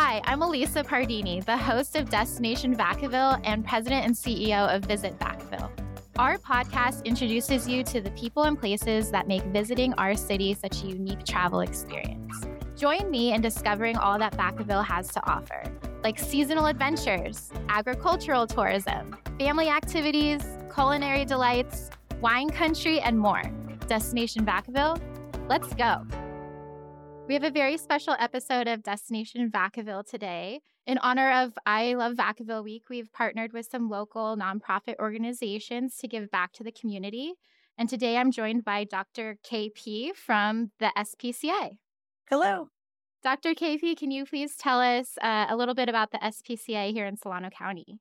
Hi, I'm Elisa Pardini, the host of Destination Vacaville and president and CEO of Visit Vacaville. Our podcast introduces you to the people and places that make visiting our city such a unique travel experience. Join me in discovering all that Vacaville has to offer, like seasonal adventures, agricultural tourism, family activities, culinary delights, wine country, and more. Destination Vacaville, let's go. We have a very special episode of Destination Vacaville today. In honor of I Love Vacaville Week, we've partnered with some local nonprofit organizations to give back to the community. And today I'm joined by Dr. KP from the SPCA. Hello. Dr. KP, can you please tell us uh, a little bit about the SPCA here in Solano County?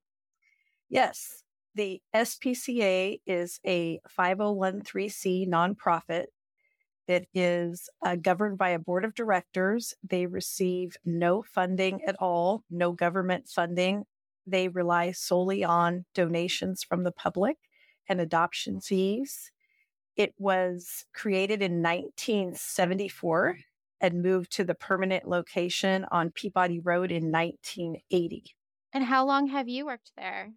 Yes. The SPCA is a 501c nonprofit it is uh, governed by a board of directors. They receive no funding at all, no government funding. They rely solely on donations from the public and adoption fees. It was created in 1974 and moved to the permanent location on Peabody Road in 1980. And how long have you worked there?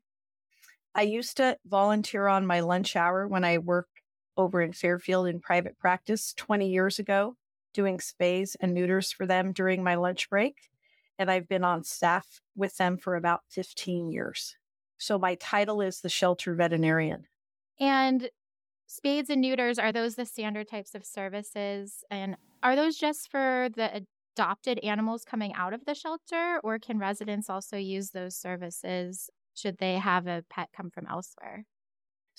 I used to volunteer on my lunch hour when I worked over in Fairfield in private practice 20 years ago, doing spays and neuters for them during my lunch break. And I've been on staff with them for about 15 years. So my title is the shelter veterinarian. And spays and neuters, are those the standard types of services? And are those just for the adopted animals coming out of the shelter, or can residents also use those services should they have a pet come from elsewhere?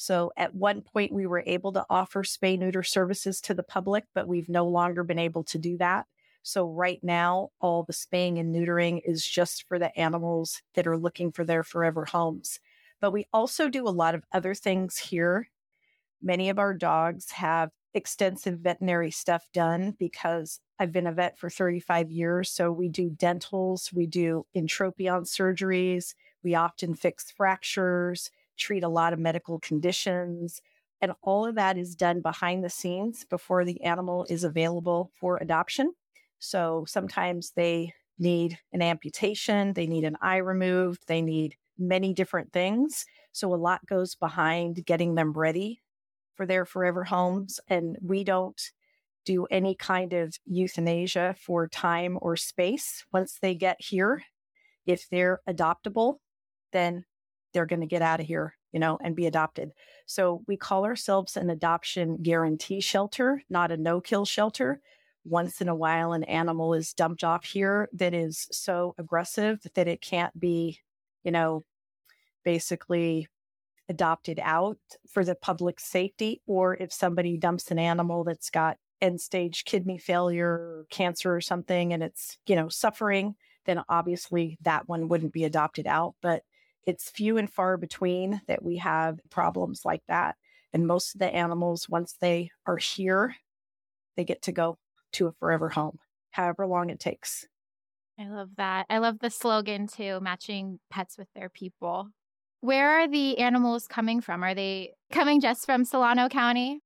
So at one point, we were able to offer spay neuter services to the public, but we've no longer been able to do that. So right now, all the spaying and neutering is just for the animals that are looking for their forever homes. But we also do a lot of other things here. Many of our dogs have extensive veterinary stuff done because I've been a vet for 35 years. So we do dentals, we do entropion surgeries, we often fix fractures treat a lot of medical conditions. And all of that is done behind the scenes before the animal is available for adoption. So sometimes they need an amputation, they need an eye removed, they need many different things. So a lot goes behind getting them ready for their forever homes. And we don't do any kind of euthanasia for time or space once they get here. If they're adoptable, then they're going to get out of here, you know, and be adopted. So we call ourselves an adoption guarantee shelter, not a no kill shelter. Once in a while, an animal is dumped off here that is so aggressive that it can't be, you know, basically adopted out for the public safety. Or if somebody dumps an animal that's got end stage kidney failure or cancer or something and it's, you know, suffering, then obviously that one wouldn't be adopted out. But it's few and far between that we have problems like that. And most of the animals, once they are here, they get to go to a forever home, however long it takes. I love that. I love the slogan too, matching pets with their people. Where are the animals coming from? Are they coming just from Solano County?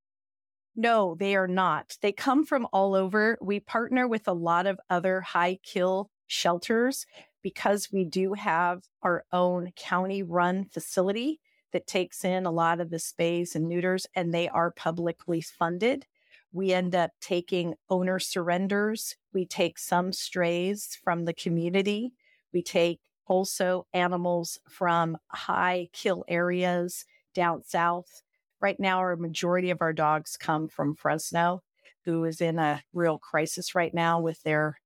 No, they are not. They come from all over. We partner with a lot of other high kill shelters because we do have our own county run facility that takes in a lot of the spays and neuters and they are publicly funded. We end up taking owner surrenders. We take some strays from the community. We take also animals from high kill areas down south. Right now, our majority of our dogs come from Fresno, who is in a real crisis right now with their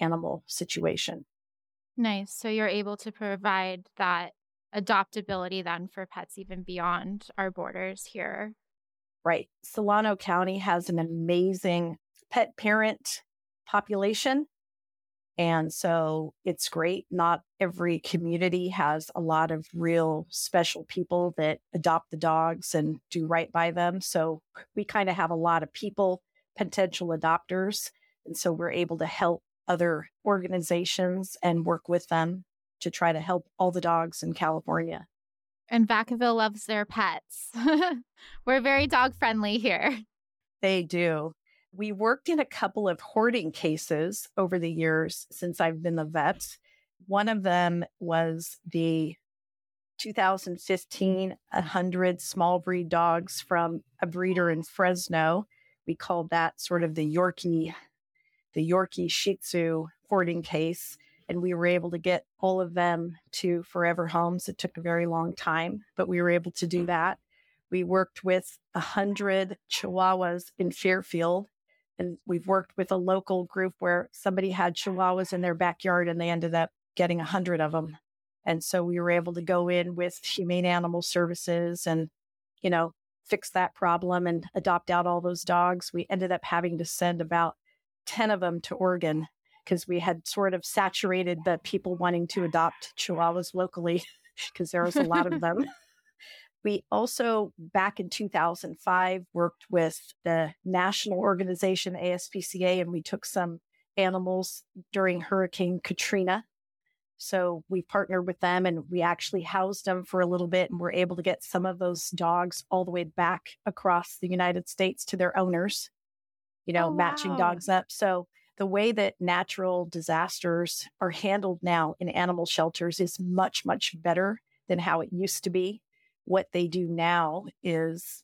animal situation. Nice. So you're able to provide that adoptability then for pets even beyond our borders here. Right. Solano County has an amazing pet parent population. And so it's great. Not every community has a lot of real special people that adopt the dogs and do right by them. So we kind of have a lot of people, potential adopters. And so we're able to help other organizations and work with them to try to help all the dogs in California. And Vacaville loves their pets. We're very dog friendly here. They do. We worked in a couple of hoarding cases over the years since I've been the vet. One of them was the 2015 100 small breed dogs from a breeder in Fresno. We called that sort of the Yorkie, the Yorkie Shih Tzu hoarding case. And we were able to get all of them to forever homes. It took a very long time, but we were able to do that. We worked with a hundred Chihuahuas in Fairfield. And we've worked with a local group where somebody had Chihuahuas in their backyard and they ended up getting a hundred of them. And so we were able to go in with Humane Animal Services and, you know, fix that problem and adopt out all those dogs. We ended up having to send about 10 of them to Oregon because we had sort of saturated the people wanting to adopt Chihuahuas locally because there was a lot of them. We also, back in 2005, worked with the national organization ASPCA and we took some animals during Hurricane Katrina so we partnered with them and we actually housed them for a little bit and were able to get some of those dogs all the way back across the United States to their owners, you oh, know, oh, matching wow. dogs up. So the way that natural disasters are handled now in animal shelters is much, much better than how it used to be. What they do now is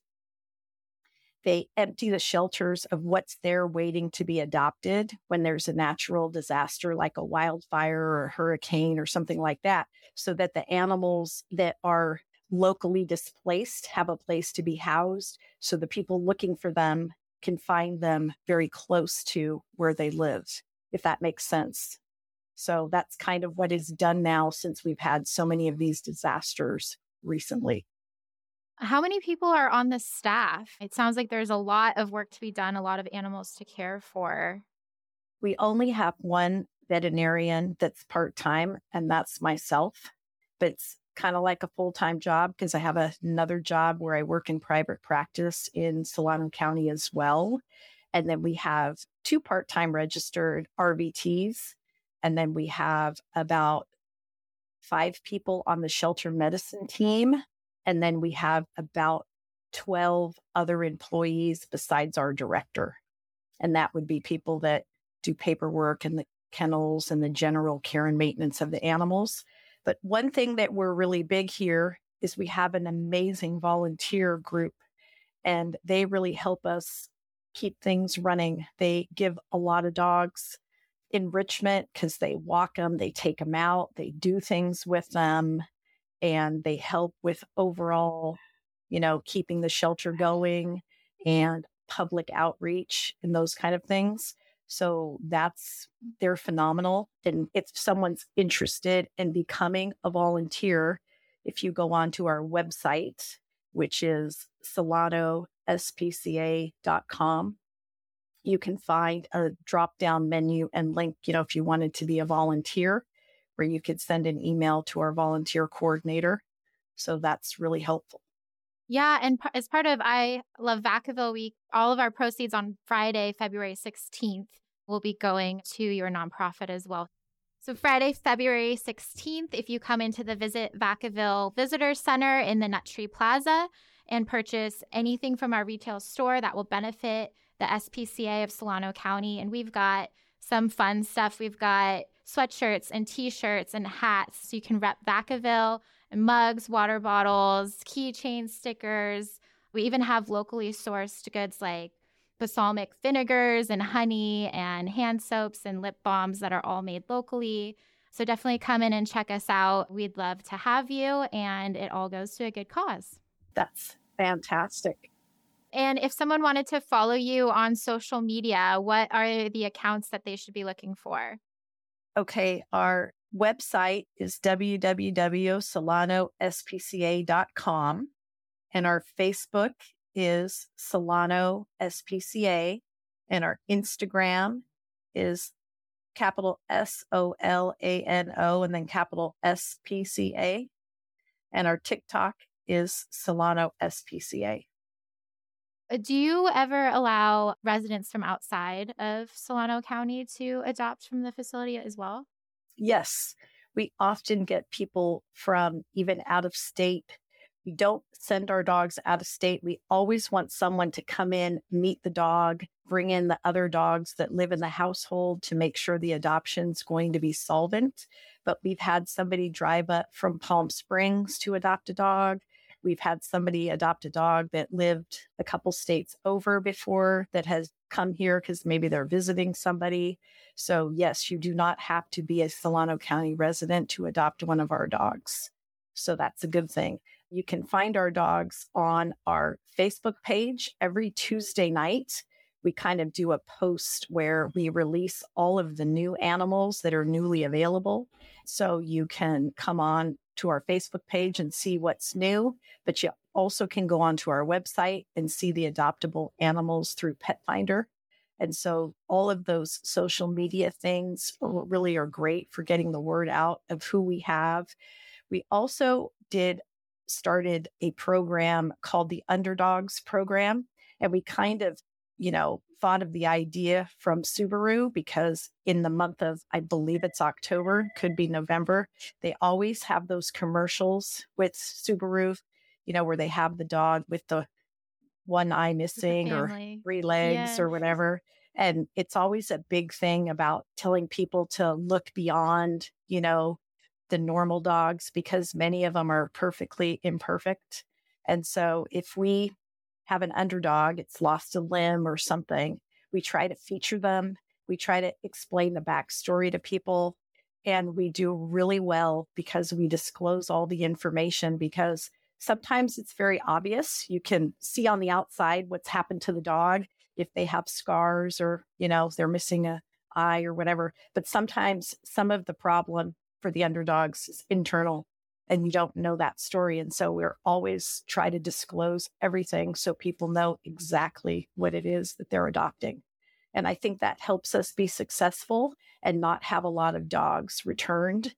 they empty the shelters of what's there waiting to be adopted when there's a natural disaster like a wildfire or a hurricane or something like that, so that the animals that are locally displaced have a place to be housed. So the people looking for them can find them very close to where they live, if that makes sense. So that's kind of what is done now since we've had so many of these disasters recently. How many people are on the staff? It sounds like there's a lot of work to be done, a lot of animals to care for. We only have one veterinarian that's part time, and that's myself. But it's kind of like a full time job because I have a, another job where I work in private practice in Solano County as well. And then we have two part time registered RVTs. And then we have about five people on the shelter medicine team and then we have about 12 other employees besides our director. And that would be people that do paperwork and the kennels and the general care and maintenance of the animals. But one thing that we're really big here is we have an amazing volunteer group and they really help us keep things running. They give a lot of dogs enrichment because they walk them, they take them out, they do things with them and they help with overall, you know, keeping the shelter going and public outreach and those kind of things. So that's, they're phenomenal. And if someone's interested in becoming a volunteer, if you go on to our website, which is solanospca.com, you can find a drop down menu and link, you know, if you wanted to be a volunteer where you could send an email to our volunteer coordinator. So that's really helpful. Yeah. And p- as part of I Love Vacaville Week, all of our proceeds on Friday, February 16th, will be going to your nonprofit as well. So, Friday, February 16th, if you come into the Visit Vacaville Visitor Center in the Nut Tree Plaza and purchase anything from our retail store that will benefit the SPCA of Solano County. And we've got some fun stuff. We've got sweatshirts and t-shirts and hats. So you can rep Vacaville mugs, water bottles, keychain stickers. We even have locally sourced goods like balsamic vinegars and honey and hand soaps and lip balms that are all made locally. So definitely come in and check us out. We'd love to have you, and it all goes to a good cause. That's fantastic. And if someone wanted to follow you on social media, what are the accounts that they should be looking for? okay, our website is www.solanospca.com and our Facebook is Solano SPCA and our Instagram is capital S O L A N O and then capital S P C A. And our TikTok is Solano SPCA. Uh, do you ever allow residents from outside of Solano County to adopt from the facility as well? Yes. We often get people from even out of state We don't send our dogs out of state. We always want someone to come in, meet the dog, bring in the other dogs that live in the household to make sure the adoption's going to be solvent. But we've had somebody drive up from Palm Springs to adopt a dog. We've had somebody adopt a dog that lived a couple states over before that has come here because maybe they're visiting somebody. So, yes, you do not have to be a Solano County resident to adopt one of our dogs. So, that's a good thing. You can find our dogs on our Facebook page every Tuesday night. We kind of do a post where we release all of the new animals that are newly available. So you can come on to our Facebook page and see what's new, but you also can go onto our website and see the adoptable animals through Petfinder. And so all of those social media things really are great for getting the word out of who we have. We also did started a program called the Underdogs Program. And we kind of, you know, thought of the idea from Subaru because in the month of, I believe it's October, could be November, they always have those commercials with Subaru, you know, where they have the dog with the one eye missing or three legs yes. or whatever. And it's always a big thing about telling people to look beyond, you know, the normal dogs because many of them are perfectly imperfect. And so if we have an underdog, it's lost a limb or something, we try to feature them. We try to explain the backstory to people. And we do really well because we disclose all the information because sometimes it's very obvious. You can see on the outside what's happened to the dog if they have scars or, you know, they're missing a eye or whatever. But sometimes some of the problem for the underdogs is internal and you don't know that story. And so we're always try to disclose everything so people know exactly what it is that they're adopting. And I think that helps us be successful and not have a lot of dogs returned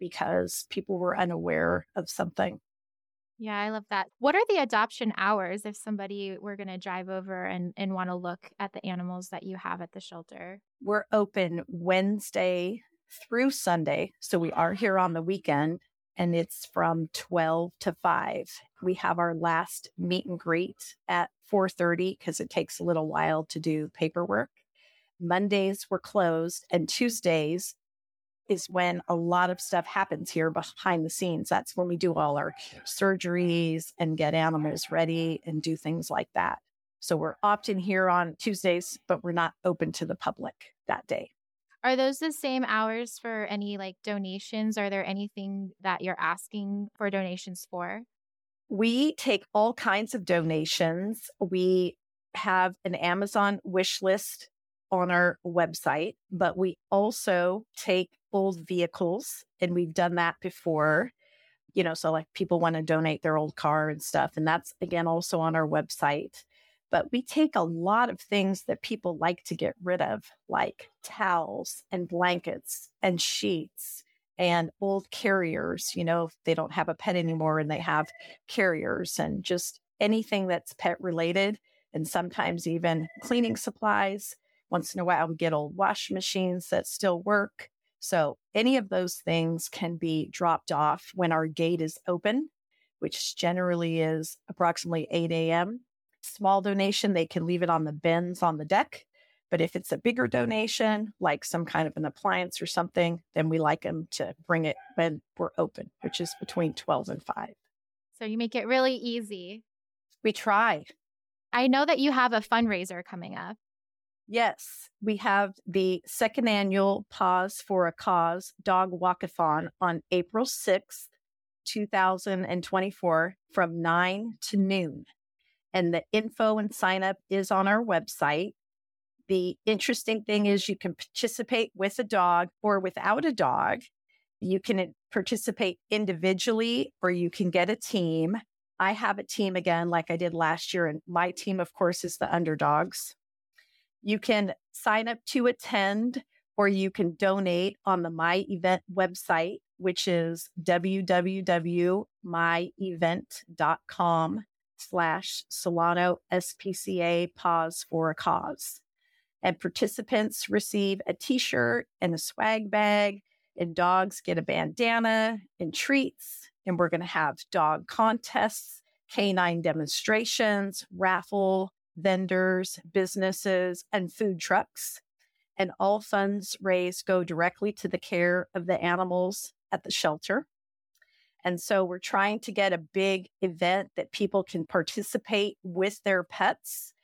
because people were unaware of something. Yeah, I love that. What are the adoption hours if somebody were going to drive over and, and want to look at the animals that you have at the shelter? We're open Wednesday through Sunday. So we are here on the weekend and it's from 12 to 5. We have our last meet and greet at 4:30 because it takes a little while to do paperwork. Mondays were closed and Tuesdays is when a lot of stuff happens here behind the scenes. That's when we do all our surgeries and get animals ready and do things like that. So we're often here on Tuesdays, but we're not open to the public that day. Are those the same hours for any like donations? Are there anything that you're asking for donations for? We take all kinds of donations. We have an Amazon wish list on our website, but we also take old vehicles and we've done that before. You know, so like people want to donate their old car and stuff. And that's again also on our website but we take a lot of things that people like to get rid of, like towels and blankets and sheets and old carriers. You know, if they don't have a pet anymore and they have carriers and just anything that's pet related, and sometimes even cleaning supplies. Once in a while, we get old wash machines that still work. So, any of those things can be dropped off when our gate is open, which generally is approximately 8 a.m small donation, they can leave it on the bins on the deck. But if it's a bigger donation, like some kind of an appliance or something, then we like them to bring it when we're open, which is between 12 and 5. So you make it really easy. We try. I know that you have a fundraiser coming up. Yes, we have the second annual Paws for a Cause Dog Walkathon on April 6th, 2024 from 9 to noon and the info and sign up is on our website. The interesting thing is you can participate with a dog or without a dog. You can uh, participate individually or you can get a team. I have a team again, like I did last year, and my team, of course, is the underdogs. You can sign up to attend or you can donate on the My Event website, which is www.myevent.com slash Solano SPCA Paws for a Cause. And participants receive a t shirt and a swag bag, and dogs get a bandana and treats. And we're going to have dog contests, canine demonstrations, raffle, vendors, businesses, and food trucks. And all funds raised go directly to the care of the animals at the shelter. And so we're trying to get a big event that people can participate with their pets.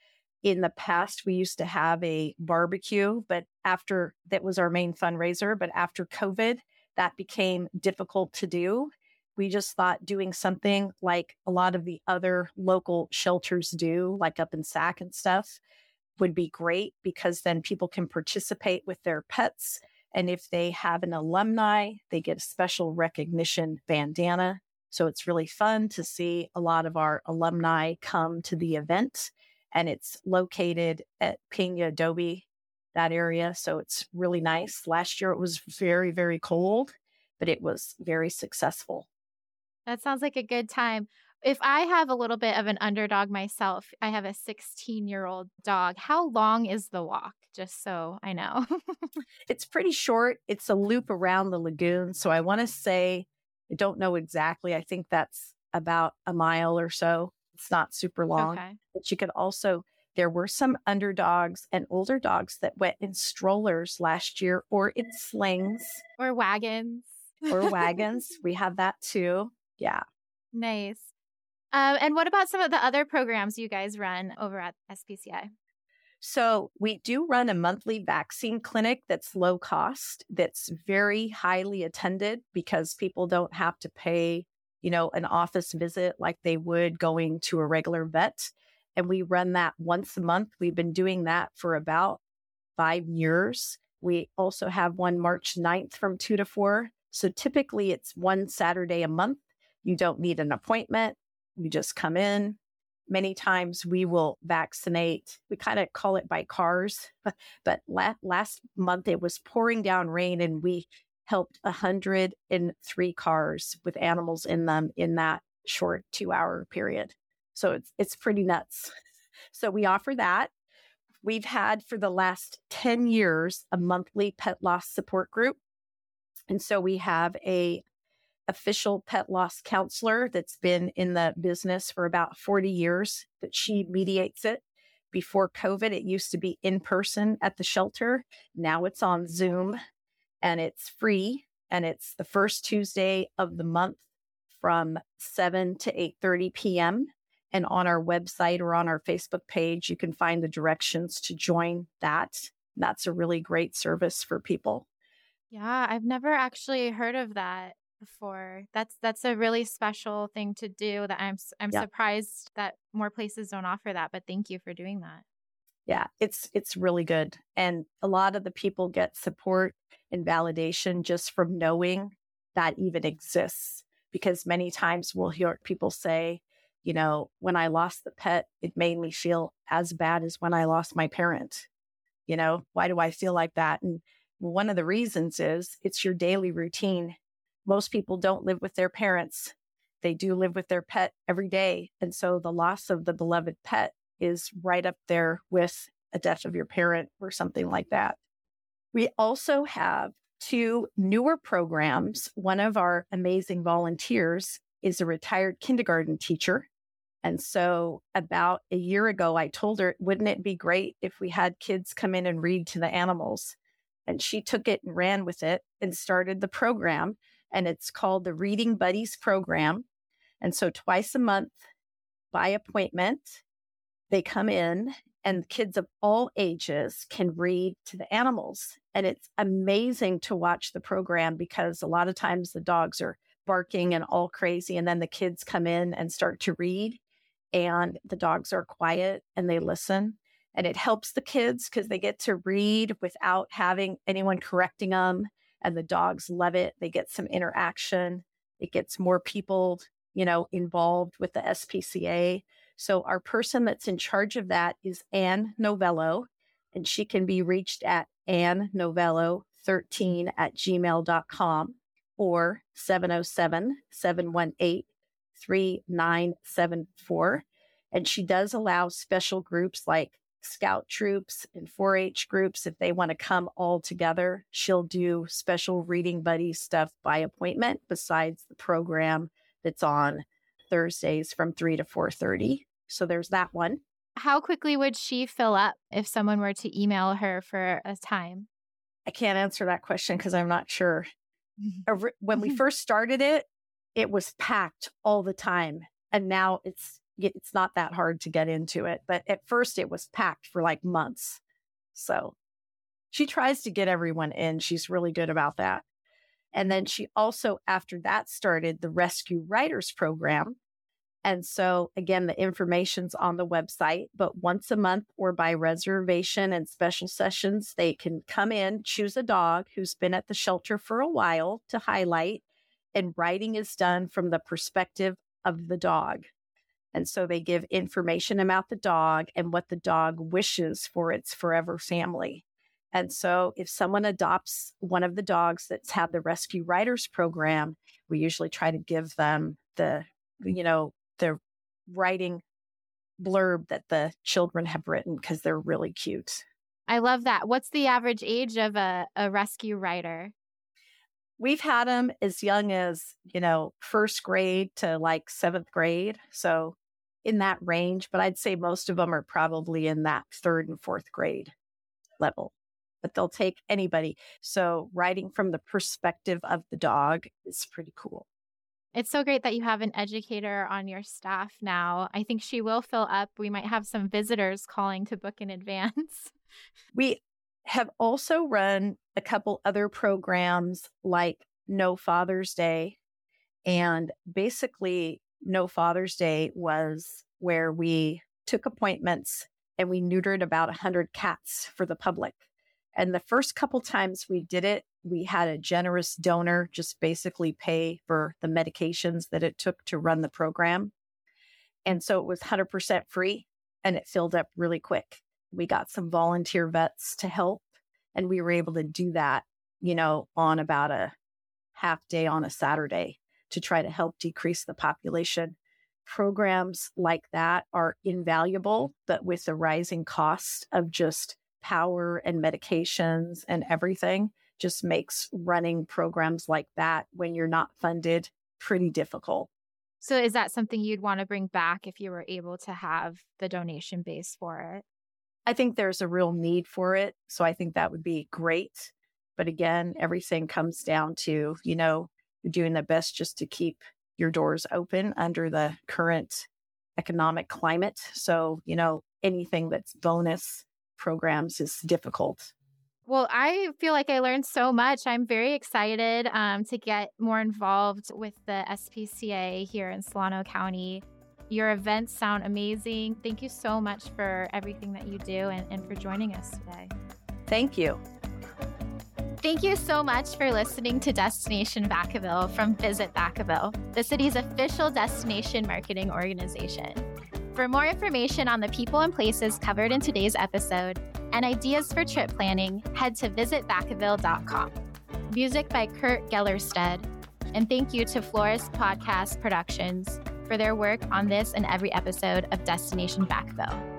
In the past, we used to have a barbecue, but after that was our main fundraiser. But after COVID, that became difficult to do. We just thought doing something like a lot of the other local shelters do, like up in Sac and stuff, would be great because then people can participate with their pets and if they have an alumni, they get a special recognition bandana. So it's really fun to see a lot of our alumni come to the event. And it's located at Pena Adobe, that area. So it's really nice. Last year it was very, very cold, but it was very successful. That sounds like a good time. If I have a little bit of an underdog myself, I have a 16 year old dog. How long is the walk? Just so I know. it's pretty short. It's a loop around the lagoon. So I want to say, I don't know exactly. I think that's about a mile or so. It's not super long. Okay. But you could also, there were some underdogs and older dogs that went in strollers last year or in slings or wagons. or wagons. We have that too. Yeah. Nice. Um, and what about some of the other programs you guys run over at SPCA? So, we do run a monthly vaccine clinic that's low cost, that's very highly attended because people don't have to pay, you know, an office visit like they would going to a regular vet. And we run that once a month. We've been doing that for about five years. We also have one March 9th from 2 to 4. So typically it's one Saturday a month. You don't need an appointment. You just come in. Many times we will vaccinate. We kind of call it by cars, but la- last month it was pouring down rain and we helped 103 cars with animals in them in that short two hour period. So it's, it's pretty nuts. So we offer that. We've had for the last 10 years a monthly pet loss support group. And so we have a official pet loss counselor that's been in the business for about 40 years that she mediates it. Before COVID, it used to be in person at the shelter. Now it's on Zoom and it's free and it's the first Tuesday of the month from 7 to 8:30 p.m. and on our website or on our Facebook page you can find the directions to join that. That's a really great service for people. Yeah, I've never actually heard of that before. That's that's a really special thing to do that I'm I'm yeah. surprised that more places don't offer that, but thank you for doing that. Yeah, it's it's really good. And a lot of the people get support and validation just from knowing that even exists because many times we'll hear people say, you know, when I lost the pet, it made me feel as bad as when I lost my parent. You know, why do I feel like that? And one of the reasons is it's your daily routine most people don't live with their parents. They do live with their pet every day. And so the loss of the beloved pet is right up there with a death of your parent or something like that. We also have two newer programs. One of our amazing volunteers is a retired kindergarten teacher. And so, about a year ago, I told her, wouldn't it be great if we had kids come in and read to the animals? And she took it and ran with it and started the program and it's called the Reading Buddies Program. And so twice a month by appointment, they come in and kids of all ages can read to the animals. And it's amazing to watch the program because a lot of times the dogs are barking and all crazy. And then the kids come in and start to read, and the dogs are quiet and they listen. And it helps the kids because they get to read without having anyone correcting them and the dogs love it. They get some interaction. It gets more people, you know, involved with the SPCA. So our person that's in charge of that is Anne Novello, and she can be reached at Anne Novello 13 at gmail.com or 707 718 3974. And she does allow special groups like scout troops and 4 H groups, if they want to come all together, she'll do special reading buddy stuff by appointment besides the program that's on Thursdays from 3 to 4:30. So there's that one. How quickly would she fill up if someone were to email her for a time? I can't answer that question because I'm not sure. Mm-hmm. When we mm-hmm. first started it, it was packed all the time. And now it's it's not that hard to get into it. But at first it was packed for like months. So she tries to get everyone in. She's really good about that. And then she also, after that, started the Rescue Writers Program. And so, again, the information's on the website, but once a month or by reservation and special sessions, they can come in, choose a dog who's been at the shelter for a while to highlight, and writing is done from the perspective of the dog. And so they give information about the dog and what the dog wishes for its forever family. And so if someone adopts one of the dogs that's had the rescue writers program, we usually try to give them the, you know, the writing blurb that the children have written because they're really cute. I love that. What's the average age of a, a rescue writer? We've had them as young as, you know, first grade to like seventh grade. So in that range, but I'd say most of them are probably in that third and fourth grade level. But they'll take anybody. So writing from the perspective of the dog is pretty cool. It's so great that you have an educator on your staff now. I think she will fill up. We might have some visitors calling to book in advance. We have also run a couple other programs like No Father's Day. And basically, No Father's Day was where we took appointments and we neutered about 100 cats for the public. And the first couple times we did it, we had a generous donor just basically pay for the medications that it took to run the program. And so it was 100% free and it filled up really quick. We got some volunteer vets to help and we were able to do that, you know, on about a half day on a Saturday to try to help decrease the population. Programs like that are invaluable, but with the rising cost of just power and medications and everything, just makes running programs like that when you're not funded pretty difficult. So, is that something you'd want to bring back if you were able to have the donation base for it? I think there's a real need for it. So, I think that would be great. But again, everything comes down to, you know, you're doing the best just to keep your doors open under the current economic climate. So, you know, anything that's bonus programs is difficult. Well, I feel like I learned so much. I'm very excited um, to get more involved with the SPCA here in Solano County. Your events sound amazing. Thank you so much for everything that you do and, and for joining us today. Thank you. Thank you so much for listening to Destination Vacaville from Visit Vacaville, the city's official destination marketing organization. For more information on the people and places covered in today's episode and ideas for trip planning, head to visitvacaville.com. Music by Kurt Gellerstedt. And thank you to Flores Podcast Productions for their work on this and every episode of Destination Vacaville.